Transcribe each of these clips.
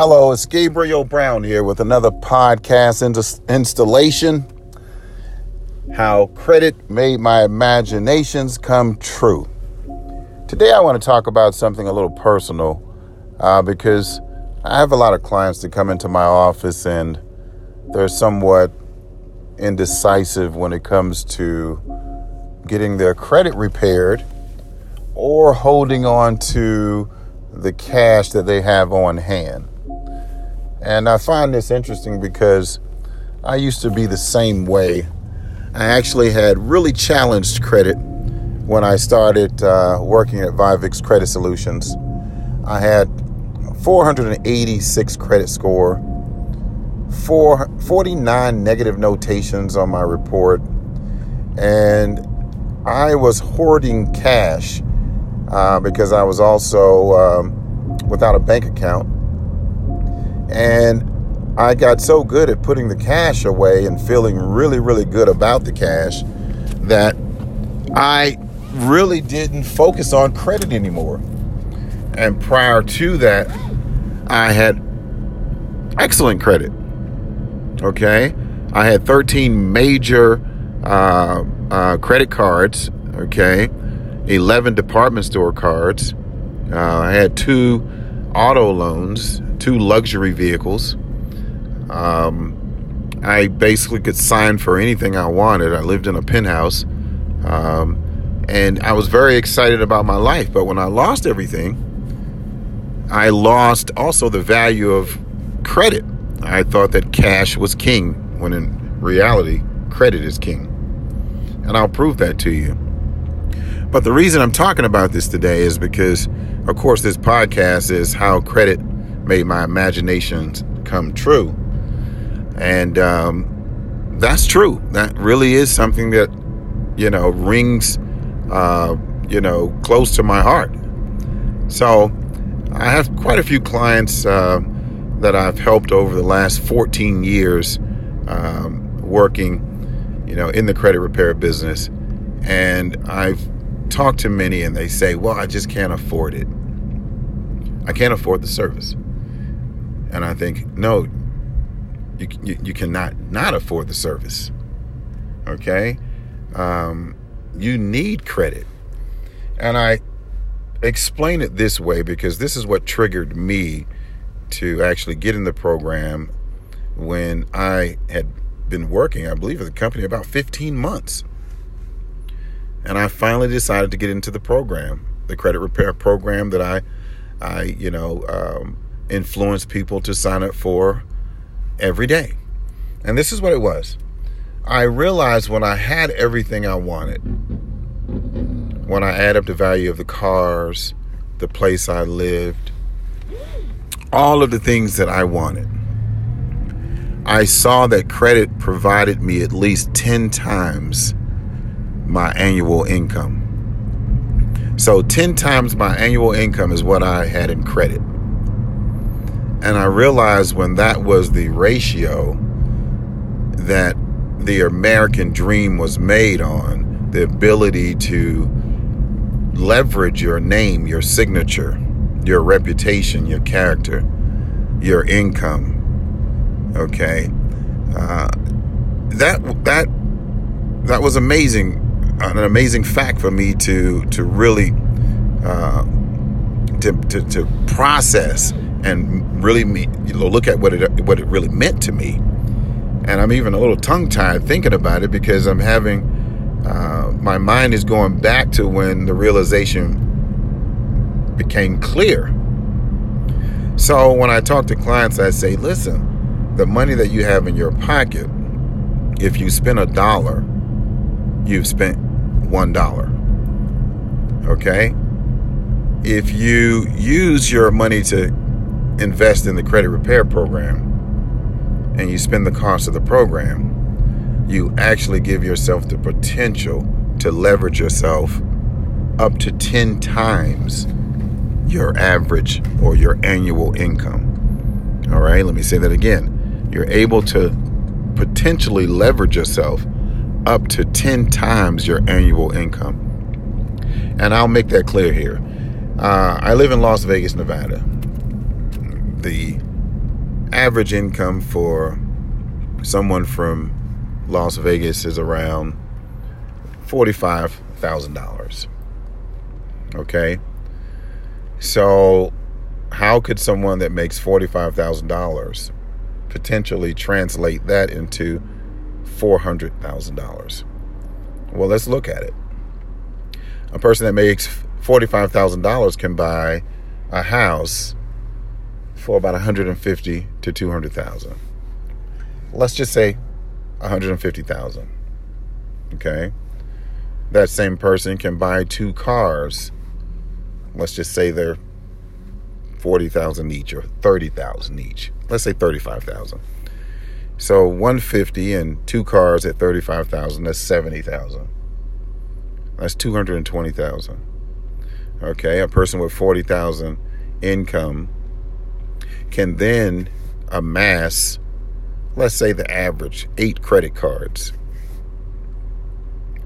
Hello, it's Gabriel Brown here with another podcast installation. How credit made my imaginations come true. Today, I want to talk about something a little personal uh, because I have a lot of clients that come into my office and they're somewhat indecisive when it comes to getting their credit repaired or holding on to the cash that they have on hand. And I find this interesting because I used to be the same way. I actually had really challenged credit when I started uh, working at Vivix Credit Solutions. I had 486 credit score, four, 49 negative notations on my report, and I was hoarding cash uh, because I was also um, without a bank account and I got so good at putting the cash away and feeling really, really good about the cash that I really didn't focus on credit anymore. And prior to that, I had excellent credit. Okay. I had 13 major uh, uh, credit cards. Okay. 11 department store cards. Uh, I had two auto loans, two luxury vehicles. Um, I basically could sign for anything I wanted. I lived in a penthouse. Um, and I was very excited about my life. But when I lost everything, I lost also the value of credit. I thought that cash was king, when in reality, credit is king. And I'll prove that to you. But the reason I'm talking about this today is because of course, this podcast is how credit made my imaginations come true. And um, that's true. That really is something that, you know, rings, uh, you know, close to my heart. So I have quite a few clients uh, that I've helped over the last 14 years um, working, you know, in the credit repair business. And I've talked to many and they say, well, I just can't afford it. I can't afford the service. And I think, no, you, you, you cannot not afford the service. Okay? Um, you need credit. And I explain it this way because this is what triggered me to actually get in the program when I had been working, I believe, at the company about 15 months. And I finally decided to get into the program, the credit repair program that I I, you know, um, influence people to sign up for every day. And this is what it was. I realized when I had everything I wanted, when I add up the value of the cars, the place I lived, all of the things that I wanted, I saw that credit provided me at least 10 times my annual income. So 10 times my annual income is what I had in credit. And I realized when that was the ratio that the American dream was made on the ability to leverage your name, your signature, your reputation, your character, your income. Okay. Uh, that, that, that was amazing an amazing fact for me to to really uh, to, to, to process and really me, you know, look at what it what it really meant to me. And I'm even a little tongue tied thinking about it because I'm having uh, my mind is going back to when the realization became clear. So when I talk to clients, I say, listen, the money that you have in your pocket, if you spend a dollar, you've spent $1. Okay? If you use your money to invest in the credit repair program and you spend the cost of the program, you actually give yourself the potential to leverage yourself up to 10 times your average or your annual income. All right, let me say that again. You're able to potentially leverage yourself up to 10 times your annual income. And I'll make that clear here. Uh, I live in Las Vegas, Nevada, the average income for someone from Las Vegas is around $45,000. Okay? So, how could someone that makes $45,000 potentially translate that into $400,000? Well, let's look at it. A person that makes $45,000 can buy a house for about 150 to 200,000. Let's just say 150,000. Okay? That same person can buy two cars. Let's just say they're 40,000 each or 30,000 each. Let's say 35,000. So 150 and two cars at 35,000, that's 70,000. That's 220,000. Okay, a person with 40,000 income can then amass let's say the average, 8 credit cards.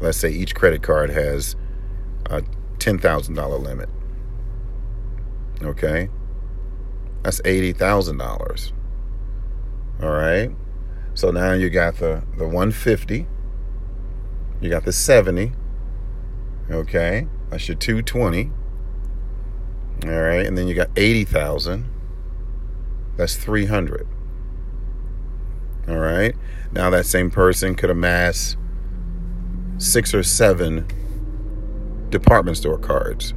Let's say each credit card has a $10,000 limit. Okay? That's $80,000. All right? So now you got the, the 150. You got the 70. Okay? That's your 220. All right? And then you got 80,000. That's 300. All right? Now that same person could amass six or seven department store cards.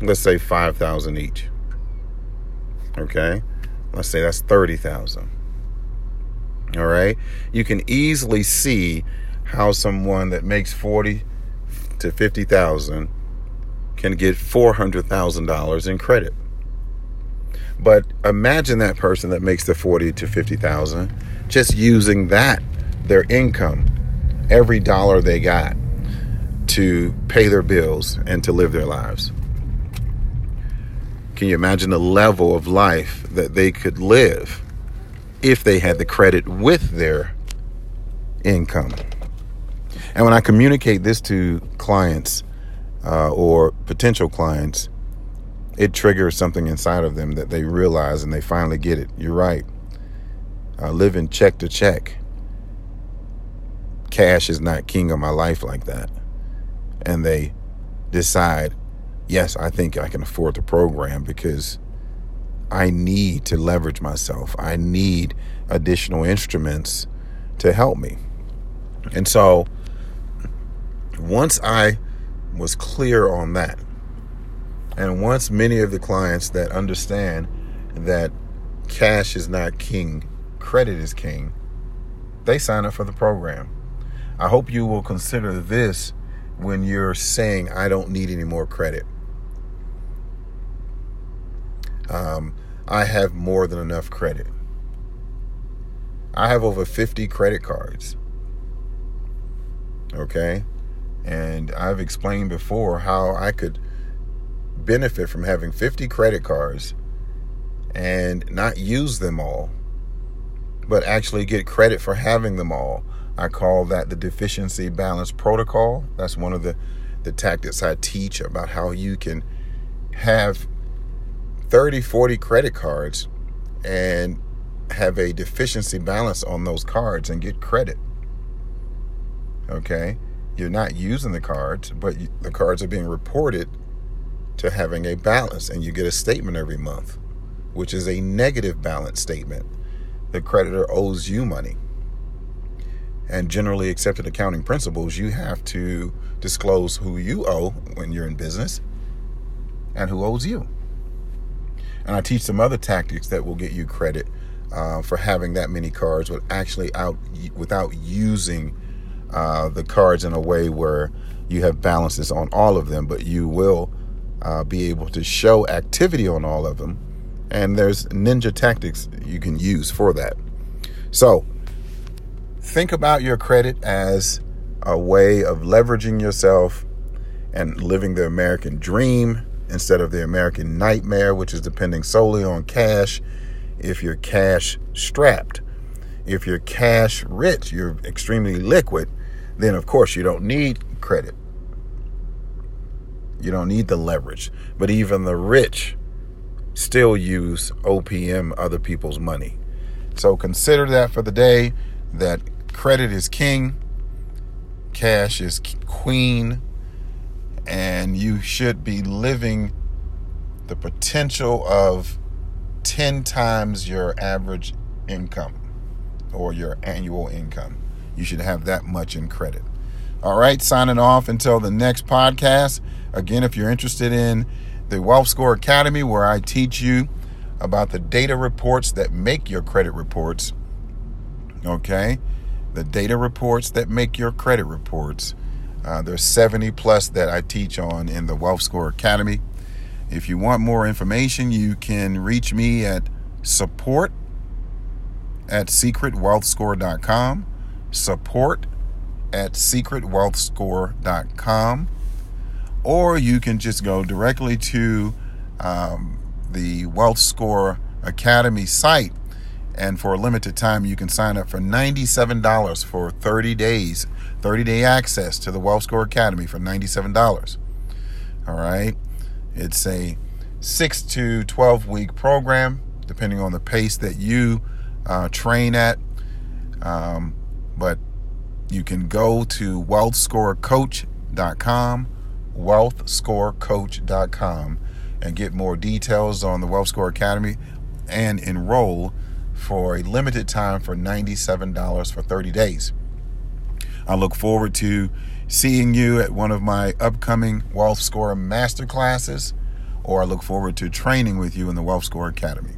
Let's say 5,000 each. Okay? Let's say that's 30,000. All right? You can easily see how someone that makes 40 to 50,000 can get $400,000 in credit. But imagine that person that makes the 40 to 50,000 just using that their income every dollar they got to pay their bills and to live their lives. Can you imagine the level of life that they could live if they had the credit with their income? And when I communicate this to clients uh, or potential clients, it triggers something inside of them that they realize and they finally get it. You're right. Uh, living check to check. Cash is not king of my life like that. And they decide, yes, I think I can afford the program because I need to leverage myself. I need additional instruments to help me. And so once I was clear on that, and once many of the clients that understand that cash is not king, credit is king, they sign up for the program. I hope you will consider this when you're saying, I don't need any more credit. Um, I have more than enough credit. I have over 50 credit cards. Okay? And I've explained before how I could benefit from having 50 credit cards and not use them all, but actually get credit for having them all. I call that the deficiency balance protocol. That's one of the, the tactics I teach about how you can have 30, 40 credit cards and have a deficiency balance on those cards and get credit. Okay? You're not using the cards, but the cards are being reported to having a balance, and you get a statement every month, which is a negative balance statement. The creditor owes you money. And generally accepted accounting principles, you have to disclose who you owe when you're in business and who owes you. And I teach some other tactics that will get you credit uh, for having that many cards, but actually out without using uh, the cards in a way where you have balances on all of them, but you will uh, be able to show activity on all of them. And there's ninja tactics you can use for that. So think about your credit as a way of leveraging yourself and living the American dream instead of the American nightmare, which is depending solely on cash. If you're cash strapped, if you're cash rich, you're extremely liquid, then of course you don't need credit. You don't need the leverage. But even the rich still use OPM, other people's money. So consider that for the day that credit is king, cash is queen, and you should be living the potential of 10 times your average income or your annual income. You should have that much in credit. All right, signing off until the next podcast. Again, if you're interested in the Wealth Score Academy, where I teach you about the data reports that make your credit reports, okay? The data reports that make your credit reports. Uh, there's 70 plus that I teach on in the Wealth Score Academy. If you want more information, you can reach me at support at secretwealthscore.com. Support at secretwealthscore.com. Or you can just go directly to um, the Wealth Score Academy site. And for a limited time, you can sign up for $97 for 30 days, 30 day access to the Wealth Score Academy for $97. All right. It's a six to 12 week program, depending on the pace that you uh, train at. Um, but you can go to wealthscorecoach.com, wealthscorecoach.com, and get more details on the Wealth Score Academy and enroll for a limited time for $97 for 30 days. I look forward to seeing you at one of my upcoming Wealth Score master classes, or I look forward to training with you in the Wealth Score Academy.